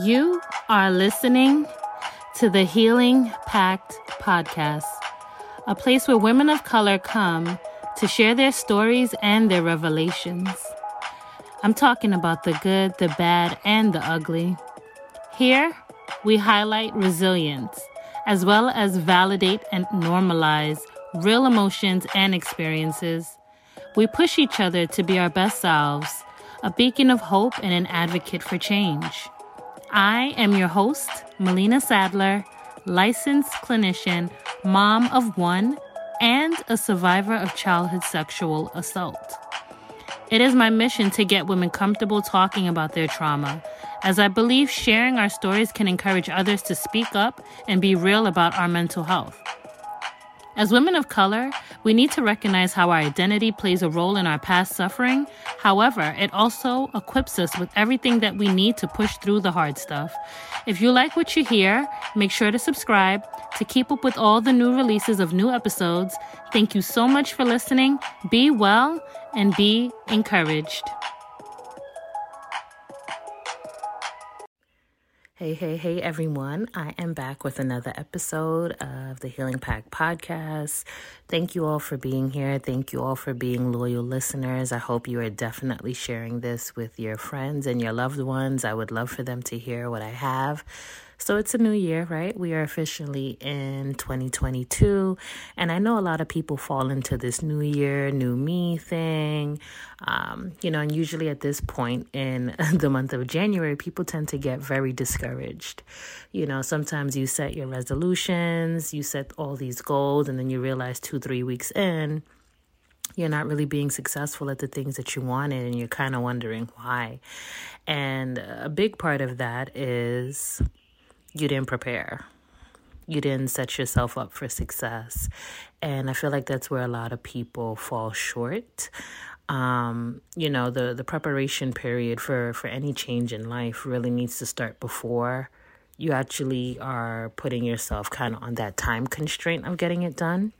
You are listening to the Healing Pact podcast, a place where women of color come to share their stories and their revelations. I'm talking about the good, the bad, and the ugly. Here, we highlight resilience as well as validate and normalize real emotions and experiences. We push each other to be our best selves, a beacon of hope and an advocate for change. I am your host, Melena Saddler, licensed clinician, mom of one, and a survivor of childhood sexual assault. It is my mission to get women comfortable talking about their trauma, as I believe sharing our stories can encourage others to speak up and be real about our mental health. As women of color, we need to recognize how our identity plays a role in our past suffering. However, it also equips us with everything that we need to push through the hard stuff. If you like what you hear, make sure to subscribe to keep up with all the new releases of new episodes. Thank you so much for listening. Be well and be encouraged. Hey, hey, hey, everyone. I am back with another episode of the Healing Pact podcast. Thank you all for being here. Thank you all for being loyal listeners. I hope you are definitely sharing this with your friends and your loved ones. I would love for them to hear what I have so it's a new year, right? We are officially in 2022. And I know a lot of people fall into this new year, new me thing. Um, you know, and usually at this point in the month of January, people tend to get very discouraged. You know, sometimes you set your resolutions, you set all these goals, and then you realize two, three weeks in, you're not really being successful at the things that you wanted and you're kind of wondering why. And a big part of that is you didn't prepare. You didn't set yourself up for success. And I feel like that's where a lot of people fall short. Um, you know, the, the preparation period for, for any change in life really needs to start before you actually are putting yourself kind of on that time constraint of getting it done.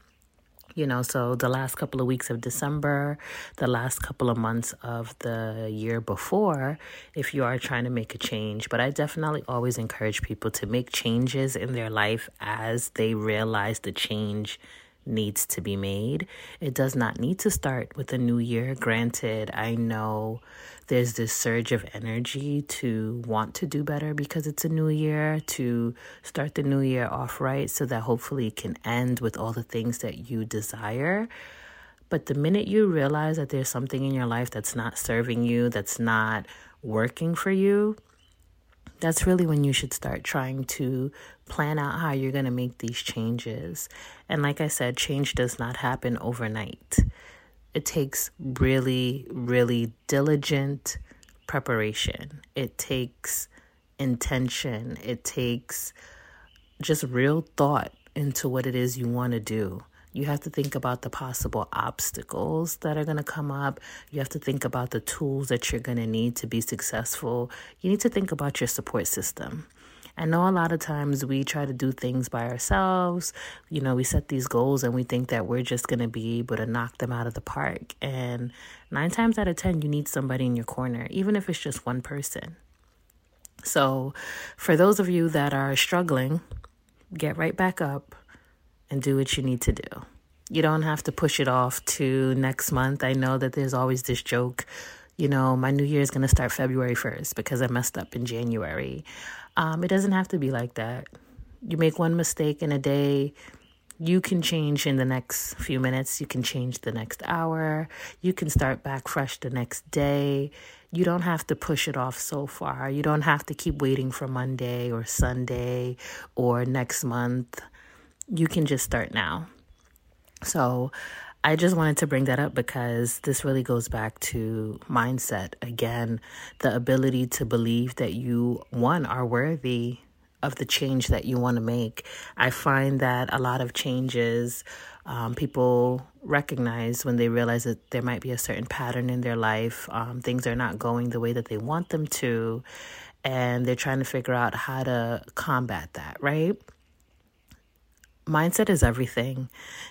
You know, so the last couple of weeks of December, the last couple of months of the year before, if you are trying to make a change. But I definitely always encourage people to make changes in their life as they realize the change needs to be made. It does not need to start with a new year. Granted, I know there's this surge of energy to want to do better because it's a new year, to start the new year off right so that hopefully it can end with all the things that you desire. But the minute you realize that there's something in your life that's not serving you, that's not working for you, that's really when you should start trying to plan out how you're going to make these changes. And like I said, change does not happen overnight. It takes really, really diligent preparation. It takes intention. It takes just real thought into what it is you want to do. You have to think about the possible obstacles that are going to come up. You have to think about the tools that you're going to need to be successful. You need to think about your support system. I know a lot of times we try to do things by ourselves. You know, we set these goals and we think that we're just going to be able to knock them out of the park. And nine times out of 10, you need somebody in your corner, even if it's just one person. So, for those of you that are struggling, get right back up and do what you need to do. You don't have to push it off to next month. I know that there's always this joke, you know, my new year is going to start February 1st because I messed up in January. Um, it doesn't have to be like that. You make one mistake in a day, you can change in the next few minutes. You can change the next hour. You can start back fresh the next day. You don't have to push it off so far. You don't have to keep waiting for Monday or Sunday or next month. You can just start now. So, I just wanted to bring that up because this really goes back to mindset. Again, the ability to believe that you, one, are worthy of the change that you want to make. I find that a lot of changes um, people recognize when they realize that there might be a certain pattern in their life, um, things are not going the way that they want them to, and they're trying to figure out how to combat that, right? Mindset is everything.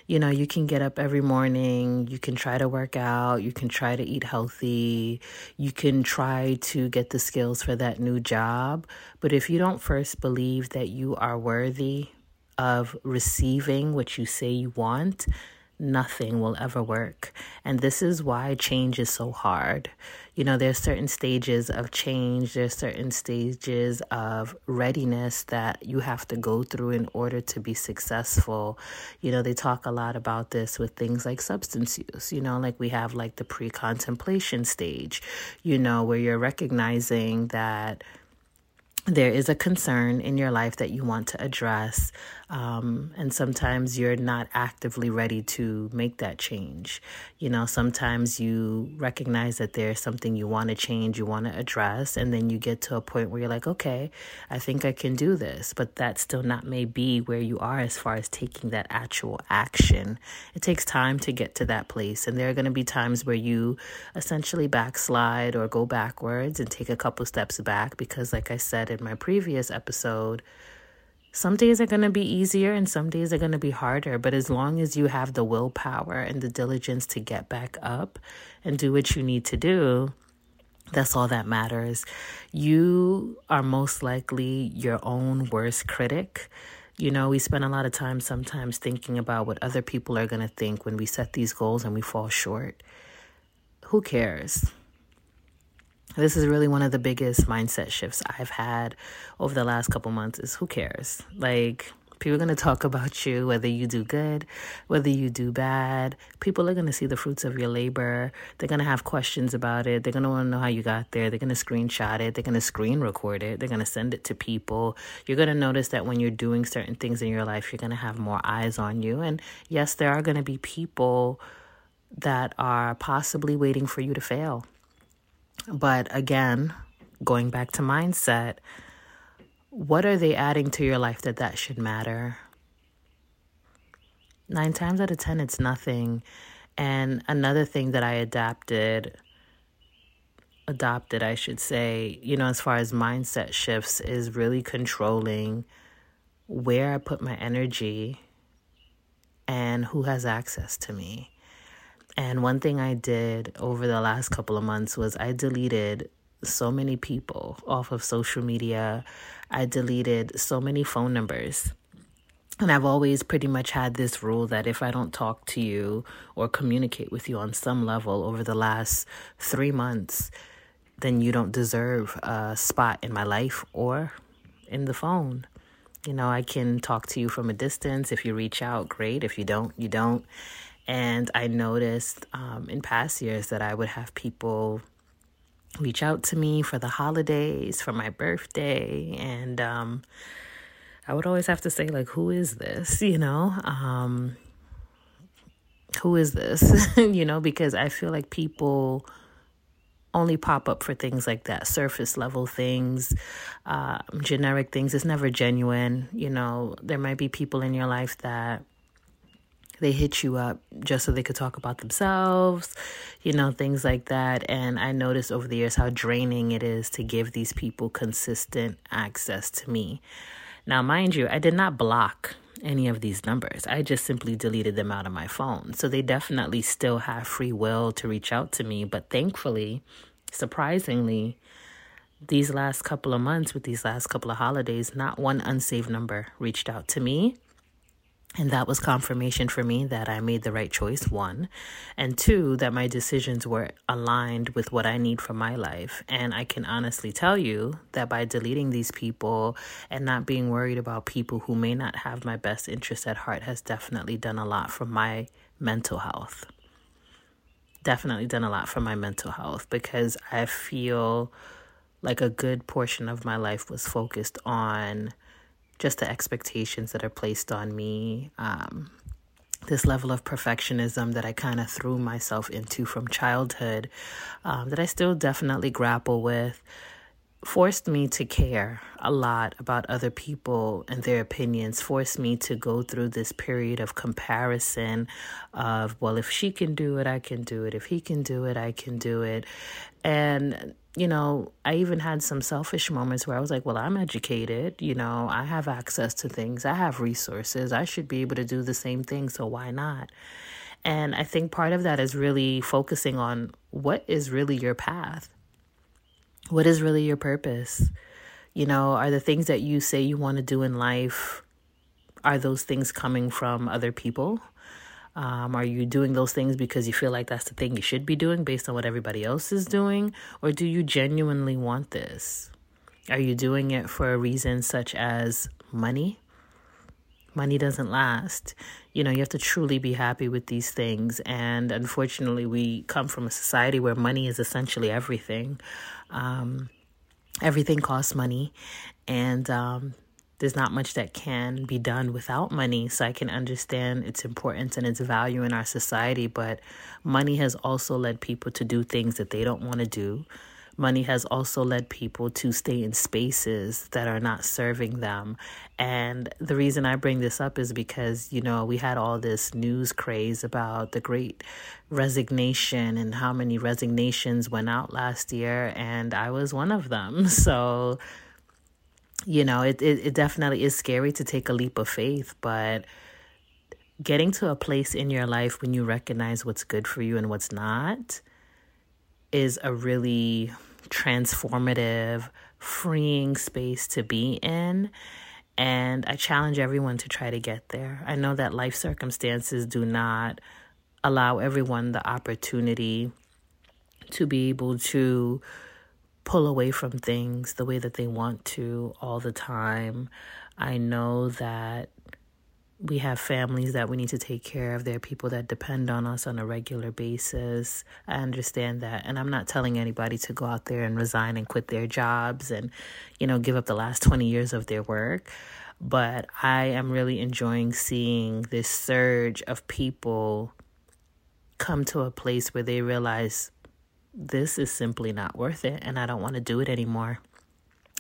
You know, you can get up every morning, you can try to work out, you can try to eat healthy, you can try to get the skills for that new job. But if you don't first believe that you are worthy of receiving what you say you want, nothing will ever work. And this is why change is so hard. You know, there's certain stages of change, there's certain stages of readiness that you have to go through in order to be successful. You know, they talk a lot about this with things like substance use, you know, like we have like the pre contemplation stage, you know, where you're recognizing that there is a concern in your life that you want to address, um, and sometimes you're not actively ready to make that change. You know, sometimes you recognize that there's something you want to change, you want to address, and then you get to a point where you're like, okay, I think I can do this, but that still not may be where you are as far as taking that actual action. It takes time to get to that place, and there are going to be times where you essentially backslide or go backwards and take a couple steps back because, like I said, in my previous episode, some days are going to be easier and some days are going to be harder. But as long as you have the willpower and the diligence to get back up and do what you need to do, that's all that matters. You are most likely your own worst critic. You know, we spend a lot of time sometimes thinking about what other people are going to think when we set these goals and we fall short. Who cares? This is really one of the biggest mindset shifts I've had over the last couple months is who cares? Like people are going to talk about you whether you do good, whether you do bad. People are going to see the fruits of your labor. They're going to have questions about it. They're going to want to know how you got there. They're going to screenshot it. They're going to screen record it. They're going to send it to people. You're going to notice that when you're doing certain things in your life, you're going to have more eyes on you. And yes, there are going to be people that are possibly waiting for you to fail but again, going back to mindset, what are they adding to your life that that should matter? Nine times out of 10, it's nothing. And another thing that I adapted, adopted, I should say, you know, as far as mindset shifts, is really controlling where I put my energy and who has access to me. And one thing I did over the last couple of months was I deleted so many people off of social media. I deleted so many phone numbers. And I've always pretty much had this rule that if I don't talk to you or communicate with you on some level over the last three months, then you don't deserve a spot in my life or in the phone. You know, I can talk to you from a distance. If you reach out, great. If you don't, you don't. And I noticed um, in past years that I would have people reach out to me for the holidays, for my birthday, and um, I would always have to say, like, who is this? You know, um, who is this? you know, because I feel like people only pop up for things like that surface level things uh, generic things it's never genuine you know there might be people in your life that they hit you up just so they could talk about themselves, you know, things like that. And I noticed over the years how draining it is to give these people consistent access to me. Now, mind you, I did not block any of these numbers. I just simply deleted them out of my phone. So they definitely still have free will to reach out to me. But thankfully, surprisingly, these last couple of months, with these last couple of holidays, not one unsaved number reached out to me. And that was confirmation for me that I made the right choice, one. And two, that my decisions were aligned with what I need for my life. And I can honestly tell you that by deleting these people and not being worried about people who may not have my best interest at heart has definitely done a lot for my mental health. Definitely done a lot for my mental health because I feel like a good portion of my life was focused on just the expectations that are placed on me, um, this level of perfectionism that I kind of threw myself into from childhood, um, that I still definitely grapple with. Forced me to care a lot about other people and their opinions forced me to go through this period of comparison of well if she can do it i can do it. If he can do it i can do it. And you know i even had some selfish moments where i was like well i'm educated you know i have access to things i have resources i should be able to do the same thing so why not? And i think part of that is really focusing on what is really your path what is really your purpose? You know, are the things that you say you want to do in life, are those things coming from other people? Um, are you doing those things because you feel like that's the thing you should be doing based on what everybody else is doing? Or do you genuinely want this? Are you doing it for a reason such as money? Money doesn't last. You know, you have to truly be happy with these things. And unfortunately, we come from a society where money is essentially everything. Um, everything costs money, and um, there's not much that can be done without money. So I can understand its importance and its value in our society, but money has also led people to do things that they don't want to do. Money has also led people to stay in spaces that are not serving them. And the reason I bring this up is because, you know, we had all this news craze about the great resignation and how many resignations went out last year. And I was one of them. So, you know, it, it, it definitely is scary to take a leap of faith, but getting to a place in your life when you recognize what's good for you and what's not is a really transformative, freeing space to be in. And I challenge everyone to try to get there. I know that life circumstances do not allow everyone the opportunity to be able to pull away from things the way that they want to all the time. I know that we have families that we need to take care of. There are people that depend on us on a regular basis. I understand that. And I'm not telling anybody to go out there and resign and quit their jobs and, you know, give up the last 20 years of their work. But I am really enjoying seeing this surge of people come to a place where they realize this is simply not worth it and I don't want to do it anymore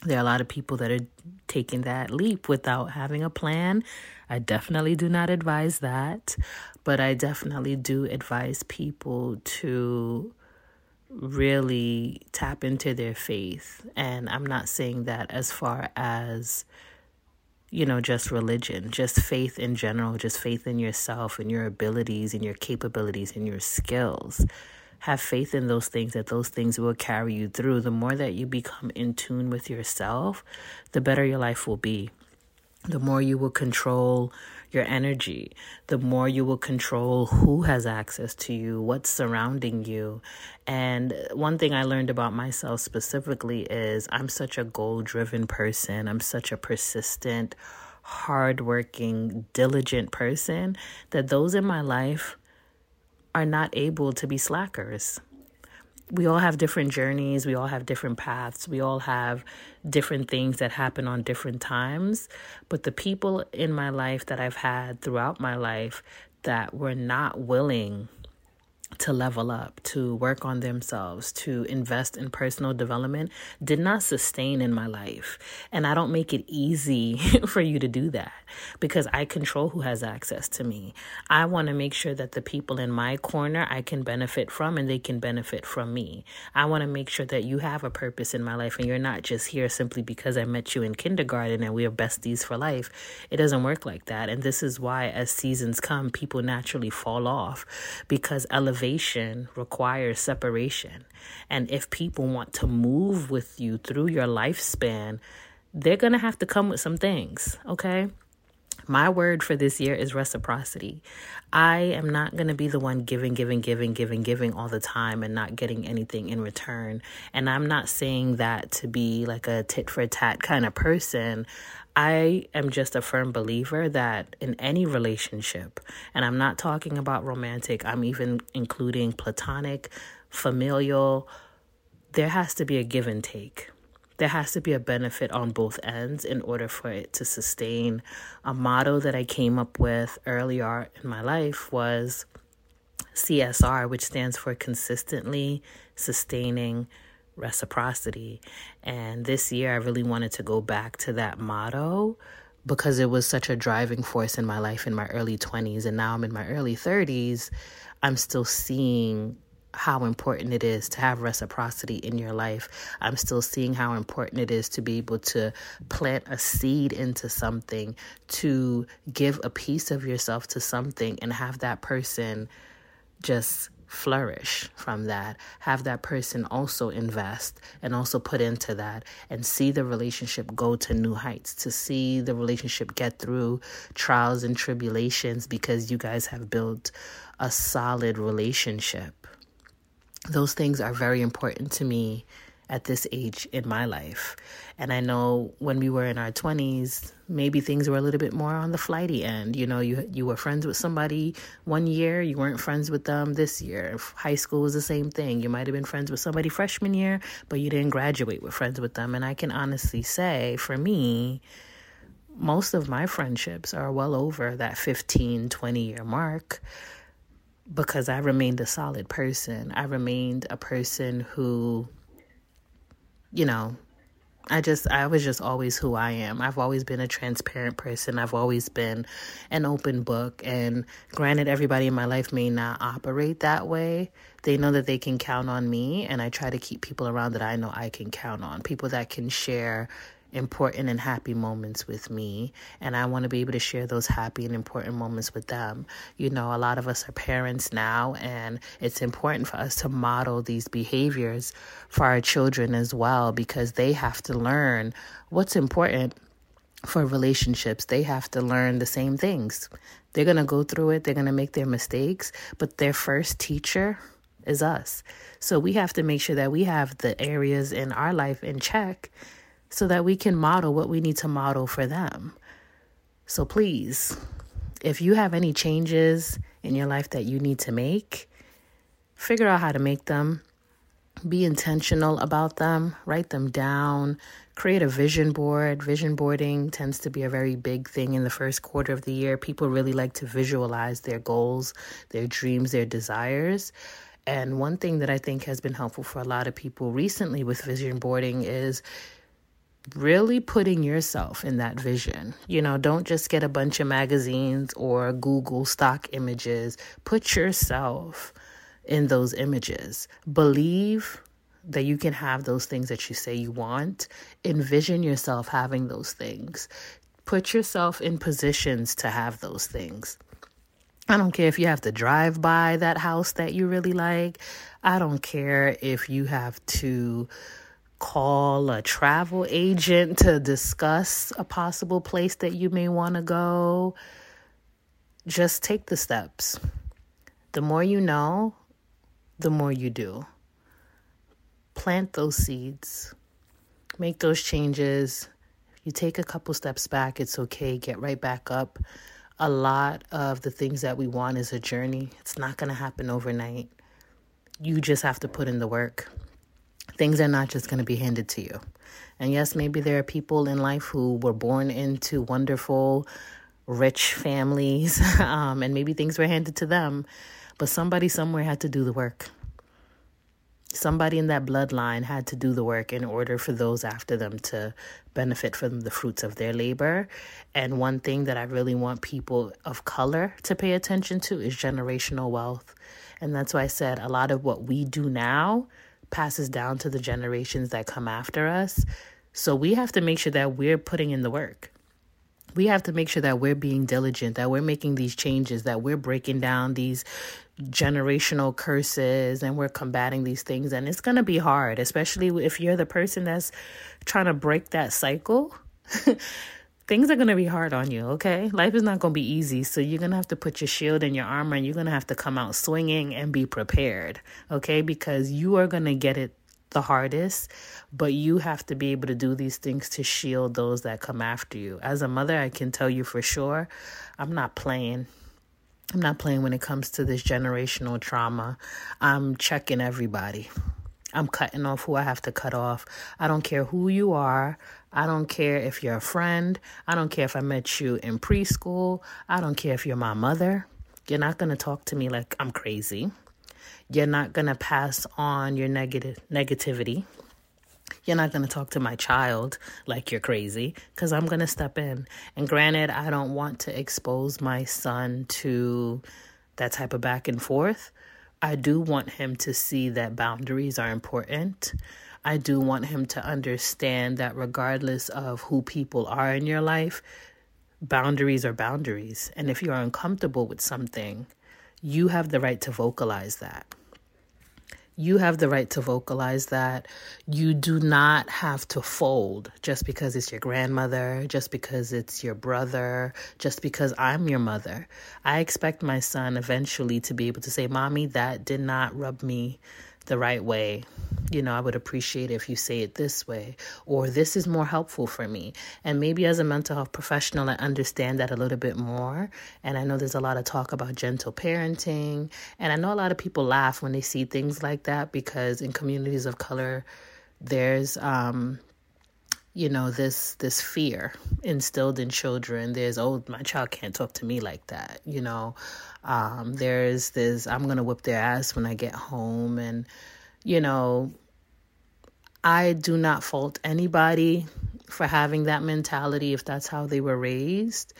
there are a lot of people that are taking that leap without having a plan. I definitely do not advise that, but I definitely do advise people to really tap into their faith. And I'm not saying that as far as, you know, just religion, just faith in general, just faith in yourself and your abilities and your capabilities and your skills have faith in those things that those things will carry you through. The more that you become in tune with yourself, the better your life will be. The more you will control your energy, the more you will control who has access to you, what's surrounding you. And one thing I learned about myself specifically is I'm such a goal driven person, I'm such a persistent, hardworking, diligent person that those in my life are not able to be slackers. We all have different journeys, we all have different paths, we all have different things that happen on different times. But the people in my life that I've had throughout my life that were not willing to level up, to work on themselves, to invest in personal development did not sustain in my life. And I don't make it easy for you to do that because I control who has access to me. I want to make sure that the people in my corner I can benefit from and they can benefit from me. I want to make sure that you have a purpose in my life and you're not just here simply because I met you in kindergarten and we are besties for life. It doesn't work like that. And this is why, as seasons come, people naturally fall off because elevation requires separation. And if people want to move with you through your lifespan, they're going to have to come with some things, okay? My word for this year is reciprocity. I am not going to be the one giving, giving, giving, giving, giving all the time and not getting anything in return. And I'm not saying that to be like a tit for tat kind of person. I am just a firm believer that in any relationship, and I'm not talking about romantic, I'm even including platonic, familial, there has to be a give and take. There has to be a benefit on both ends in order for it to sustain. A motto that I came up with earlier in my life was CSR, which stands for consistently sustaining reciprocity. And this year, I really wanted to go back to that motto because it was such a driving force in my life in my early 20s. And now I'm in my early 30s. I'm still seeing how important it is to have reciprocity in your life. I'm still seeing how important it is to be able to plant a seed into something, to give a piece of yourself to something, and have that person just flourish from that. Have that person also invest and also put into that and see the relationship go to new heights, to see the relationship get through trials and tribulations because you guys have built a solid relationship. Those things are very important to me at this age in my life. And I know when we were in our 20s, maybe things were a little bit more on the flighty end. You know, you you were friends with somebody one year, you weren't friends with them this year. High school was the same thing. You might have been friends with somebody freshman year, but you didn't graduate with friends with them. And I can honestly say, for me, most of my friendships are well over that 15, 20 year mark because I remained a solid person. I remained a person who you know, I just, I was just always who I am. I've always been a transparent person. I've always been an open book. And granted, everybody in my life may not operate that way. They know that they can count on me. And I try to keep people around that I know I can count on. People that can share important and happy moments with me and I want to be able to share those happy and important moments with them. You know, a lot of us are parents now and it's important for us to model these behaviors for our children as well because they have to learn what's important for relationships. They have to learn the same things. They're going to go through it, they're going to make their mistakes, but their first teacher is us. So we have to make sure that we have the areas in our life in check so that we can model what we need to model for them. So please, if you have any changes in your life that you need to make, figure out how to make them. Be intentional about them, write them down, create a vision board. Vision boarding tends to be a very big thing in the first quarter of the year. People really like to visualize their goals, their dreams, their desires. And one thing that I think has been helpful for a lot of people recently with vision boarding is really putting yourself in that vision. You know, don't just get a bunch of magazines or Google stock images. Put yourself in those images. Believe that you can have those things that you say you want. Envision yourself having those things. Put yourself in positions to have those things. I don't care if you have to drive by that house that you really like. I don't care if you have to call a travel agent to discuss a possible place that you may want to go. Just take the steps. The more you know, the more you do. Plant those seeds, make those changes. You take a couple steps back, it's okay. Get right back up. A lot of the things that we want is a journey, it's not going to happen overnight. You just have to put in the work. Things are not just going to be handed to you. And yes, maybe there are people in life who were born into wonderful, rich families, um, and maybe things were handed to them, but somebody somewhere had to do the work. Somebody in that bloodline had to do the work in order for those after them to benefit from the fruits of their labor. And one thing that I really want people of color to pay attention to is generational wealth. And that's why I said a lot of what we do now passes down to the generations that come after us. So we have to make sure that we're putting in the work. We have to make sure that we're being diligent, that we're making these changes, that we're breaking down these generational curses and we're combating these things. And it's going to be hard, especially if you're the person that's trying to break that cycle. things are going to be hard on you, okay? Life is not going to be easy. So you're going to have to put your shield and your armor and you're going to have to come out swinging and be prepared, okay? Because you are going to get it the hardest, but you have to be able to do these things to shield those that come after you. As a mother, I can tell you for sure, I'm not playing. I'm not playing when it comes to this generational trauma. I'm checking everybody. I'm cutting off who I have to cut off. I don't care who you are. I don't care if you're a friend. I don't care if I met you in preschool. I don't care if you're my mother. You're not going to talk to me like I'm crazy. You're not going to pass on your negative negativity. You're not going to talk to my child like you're crazy because I'm going to step in. And granted, I don't want to expose my son to that type of back and forth. I do want him to see that boundaries are important. I do want him to understand that regardless of who people are in your life, boundaries are boundaries. And if you're uncomfortable with something, you have the right to vocalize that. You have the right to vocalize that. You do not have to fold just because it's your grandmother, just because it's your brother, just because I'm your mother. I expect my son eventually to be able to say, Mommy, that did not rub me the right way. You know, I would appreciate if you say it this way, or this is more helpful for me. And maybe as a mental health professional, I understand that a little bit more. And I know there's a lot of talk about gentle parenting. And I know a lot of people laugh when they see things like that because in communities of color, there's um, you know this this fear instilled in children. There's oh my child can't talk to me like that you know? Um, there's this i'm gonna whip their ass when i get home and you know i do not fault anybody for having that mentality if that's how they were raised.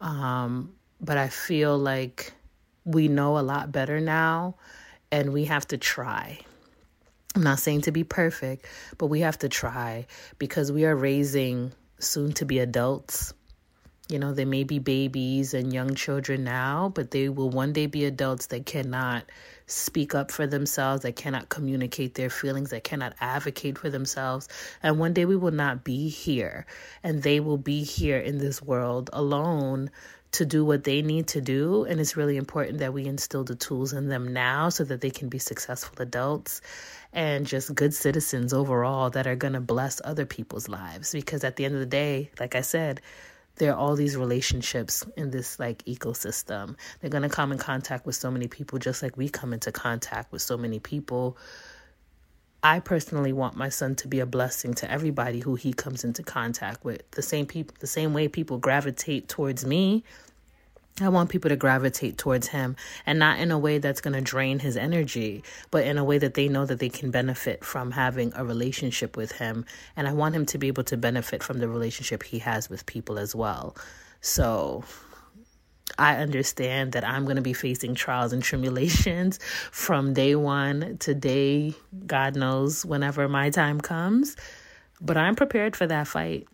Um, but i feel like we know a lot better now and we have to try I'm not saying to be perfect, but we have to try because we are raising soon to be adults. You know, they may be babies and young children now, but they will one day be adults that cannot speak up for themselves, that cannot communicate their feelings, that cannot advocate for themselves. And one day we will not be here, and they will be here in this world alone to do what they need to do. And it's really important that we instill the tools in them now so that they can be successful adults and just good citizens overall that are going to bless other people's lives. Because at the end of the day, like I said, there are all these relationships in this like ecosystem. They're going to come in contact with so many people just like we come into contact with so many people. I personally want my son to be a blessing to everybody who he comes into contact with. The same people the same way people gravitate towards me, I want people to gravitate towards him and not in a way that's going to drain his energy, but in a way that they know that they can benefit from having a relationship with him. And I want him to be able to benefit from the relationship he has with people as well. So I understand that I'm going to be facing trials and tribulations from day one to day, God knows, whenever my time comes. But I'm prepared for that fight.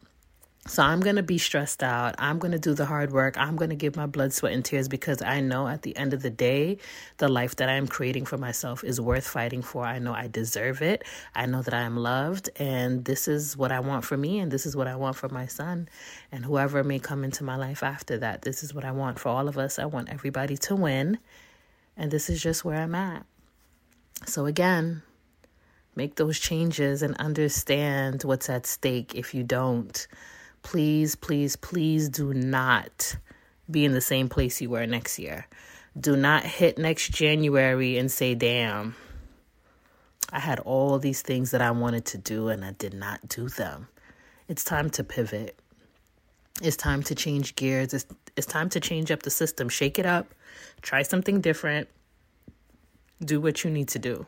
So I'm going to be stressed out. I'm going to do the hard work. I'm going to give my blood, sweat, and tears because I know at the end of the day, the life that I am creating for myself is worth fighting for. I know I deserve it. I know that I am loved. And this is what I want for me. And this is what I want for my son. And whoever may come into my life after that, this is what I want for all of us. I want everybody to win. And this is just where I'm at. So again, make those changes and understand what's at stake if you don't please, please, please do not be in the same place you were next year. Do not hit next January and say, damn, I had all these things that I wanted to do and I did not do them. It's time to pivot. It's time to change gears. It's, it's time to change up the system. Shake it up. Try something different. Do what you need to do.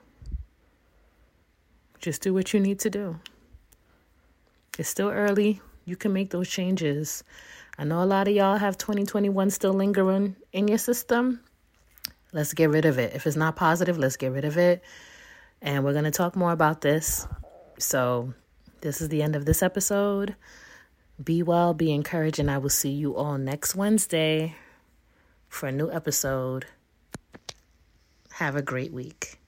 Just do what you need to do. It's still early you can make those changes. I know a lot of y'all have 2021 still lingering in your system. Let's get rid of it. If it's not positive, let's get rid of it. And we're going to talk more about this. So, this is the end of this episode. Be well, be encouraged, and I will see you all next Wednesday for a new episode. Have a great week.